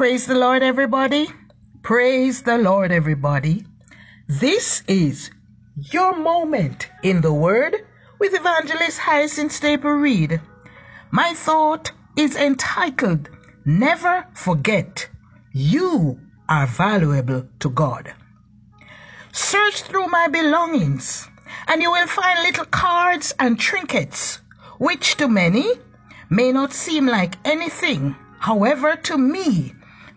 Praise the Lord, everybody. Praise the Lord, everybody. This is your moment in the Word with Evangelist Hyacinth Staple Reed. My thought is entitled, Never Forget You Are Valuable to God. Search through my belongings, and you will find little cards and trinkets, which to many may not seem like anything. However, to me,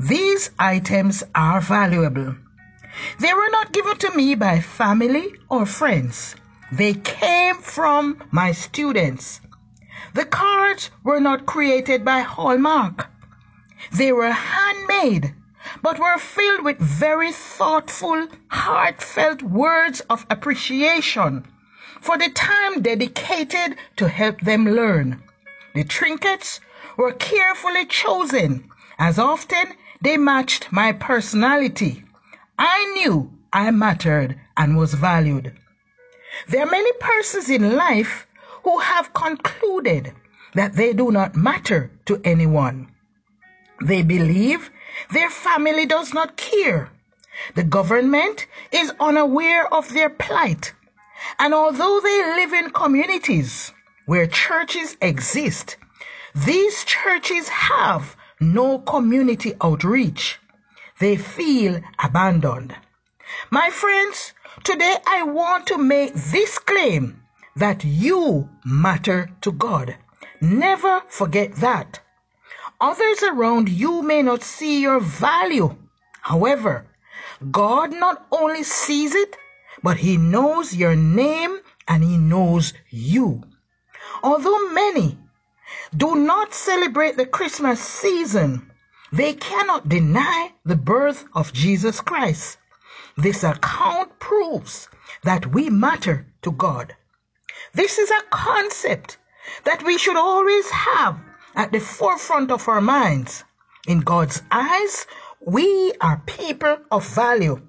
these items are valuable. They were not given to me by family or friends. They came from my students. The cards were not created by Hallmark. They were handmade, but were filled with very thoughtful, heartfelt words of appreciation for the time dedicated to help them learn. The trinkets were carefully chosen, as often they matched my personality. I knew I mattered and was valued. There are many persons in life who have concluded that they do not matter to anyone. They believe their family does not care. The government is unaware of their plight. And although they live in communities where churches exist, these churches have no community outreach. They feel abandoned. My friends, today I want to make this claim that you matter to God. Never forget that. Others around you may not see your value. However, God not only sees it, but He knows your name and He knows you. Although many do not celebrate the Christmas season, they cannot deny the birth of Jesus Christ. This account proves that we matter to God. This is a concept that we should always have at the forefront of our minds. In God's eyes, we are people of value.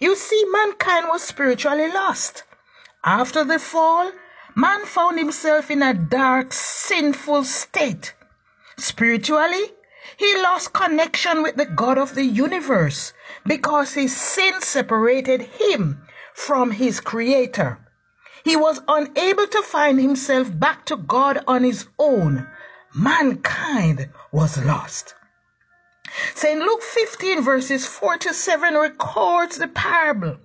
You see, mankind was spiritually lost. After the fall, man found himself in a dark, sinful state. Spiritually, he lost connection with the God of the universe because his sin separated him from his creator. He was unable to find himself back to God on his own. Mankind was lost. St. Luke 15 verses 4 to 7 records the parable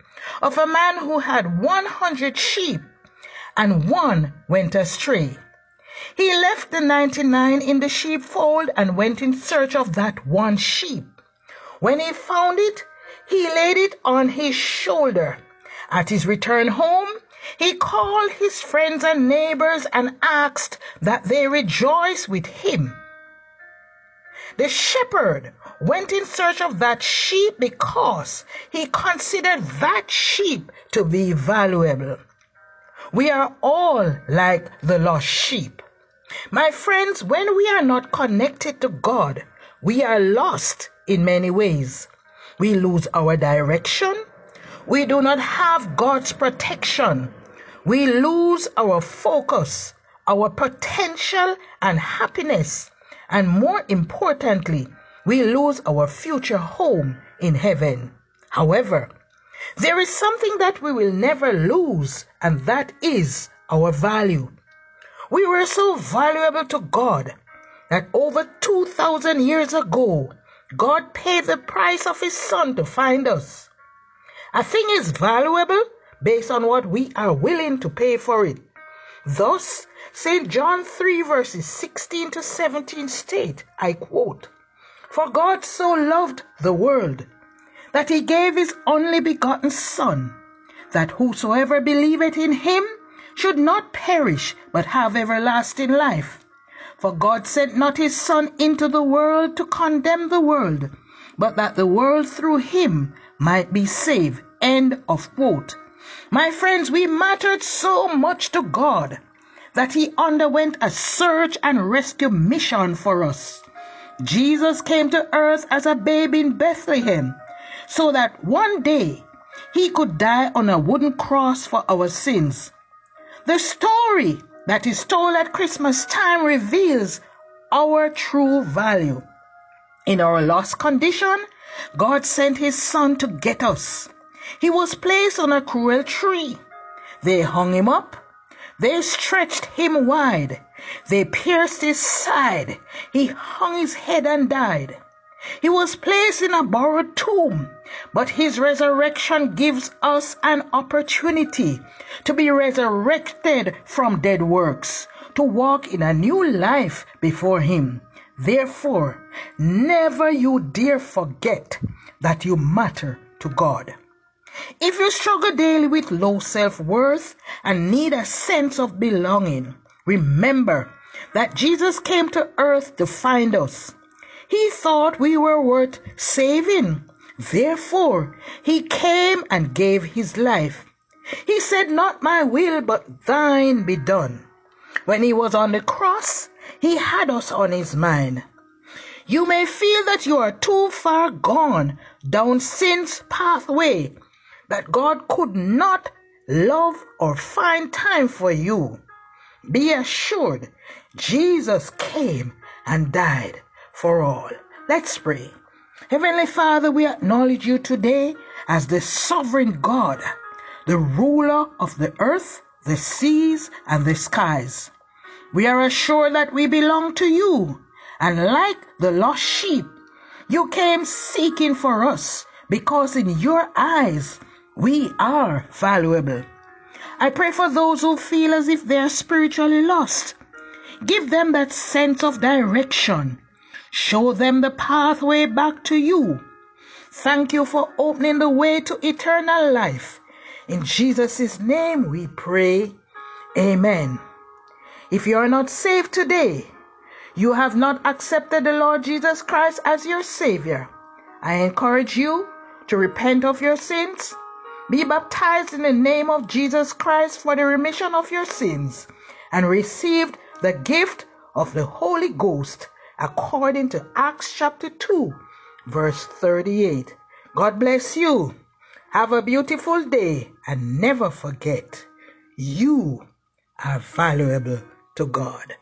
of a man who had 100 sheep and one went astray. He left the 99 in the sheepfold and went in search of that one sheep. When he found it, he laid it on his shoulder. At his return home, he called his friends and neighbors and asked that they rejoice with him. The shepherd went in search of that sheep because he considered that sheep to be valuable. We are all like the lost sheep. My friends, when we are not connected to God, we are lost in many ways. We lose our direction. We do not have God's protection. We lose our focus, our potential and happiness. And more importantly, we lose our future home in heaven. However, there is something that we will never lose, and that is our value. We were so valuable to God that over 2,000 years ago, God paid the price of His Son to find us. A thing is valuable based on what we are willing to pay for it. Thus, St. John 3 verses 16 to 17 state, I quote, For God so loved the world that he gave his only begotten Son, that whosoever believeth in him should not perish, but have everlasting life. For God sent not his Son into the world to condemn the world, but that the world through him might be saved. End of quote. My friends, we mattered so much to God that he underwent a search and rescue mission for us. Jesus came to earth as a babe in Bethlehem so that one day he could die on a wooden cross for our sins. The story that is told at Christmas time reveals our true value. In our lost condition, God sent his son to get us. He was placed on a cruel tree. They hung him up. They stretched him wide. They pierced his side. He hung his head and died. He was placed in a borrowed tomb, but his resurrection gives us an opportunity to be resurrected from dead works, to walk in a new life before him. Therefore, never you dare forget that you matter to God. If you struggle daily with low self worth and need a sense of belonging, remember that Jesus came to earth to find us. He thought we were worth saving. Therefore, he came and gave his life. He said, Not my will, but thine be done. When he was on the cross, he had us on his mind. You may feel that you are too far gone down sin's pathway, that God could not love or find time for you. Be assured, Jesus came and died for all. Let's pray. Heavenly Father, we acknowledge you today as the sovereign God, the ruler of the earth, the seas, and the skies. We are assured that we belong to you, and like the lost sheep, you came seeking for us because in your eyes we are valuable. I pray for those who feel as if they are spiritually lost. Give them that sense of direction. Show them the pathway back to you. Thank you for opening the way to eternal life. In Jesus' name we pray. Amen. If you are not saved today, you have not accepted the Lord Jesus Christ as your Savior, I encourage you to repent of your sins, be baptized in the name of Jesus Christ for the remission of your sins, and receive the gift of the Holy Ghost according to Acts chapter 2, verse 38. God bless you. Have a beautiful day and never forget you are valuable to God.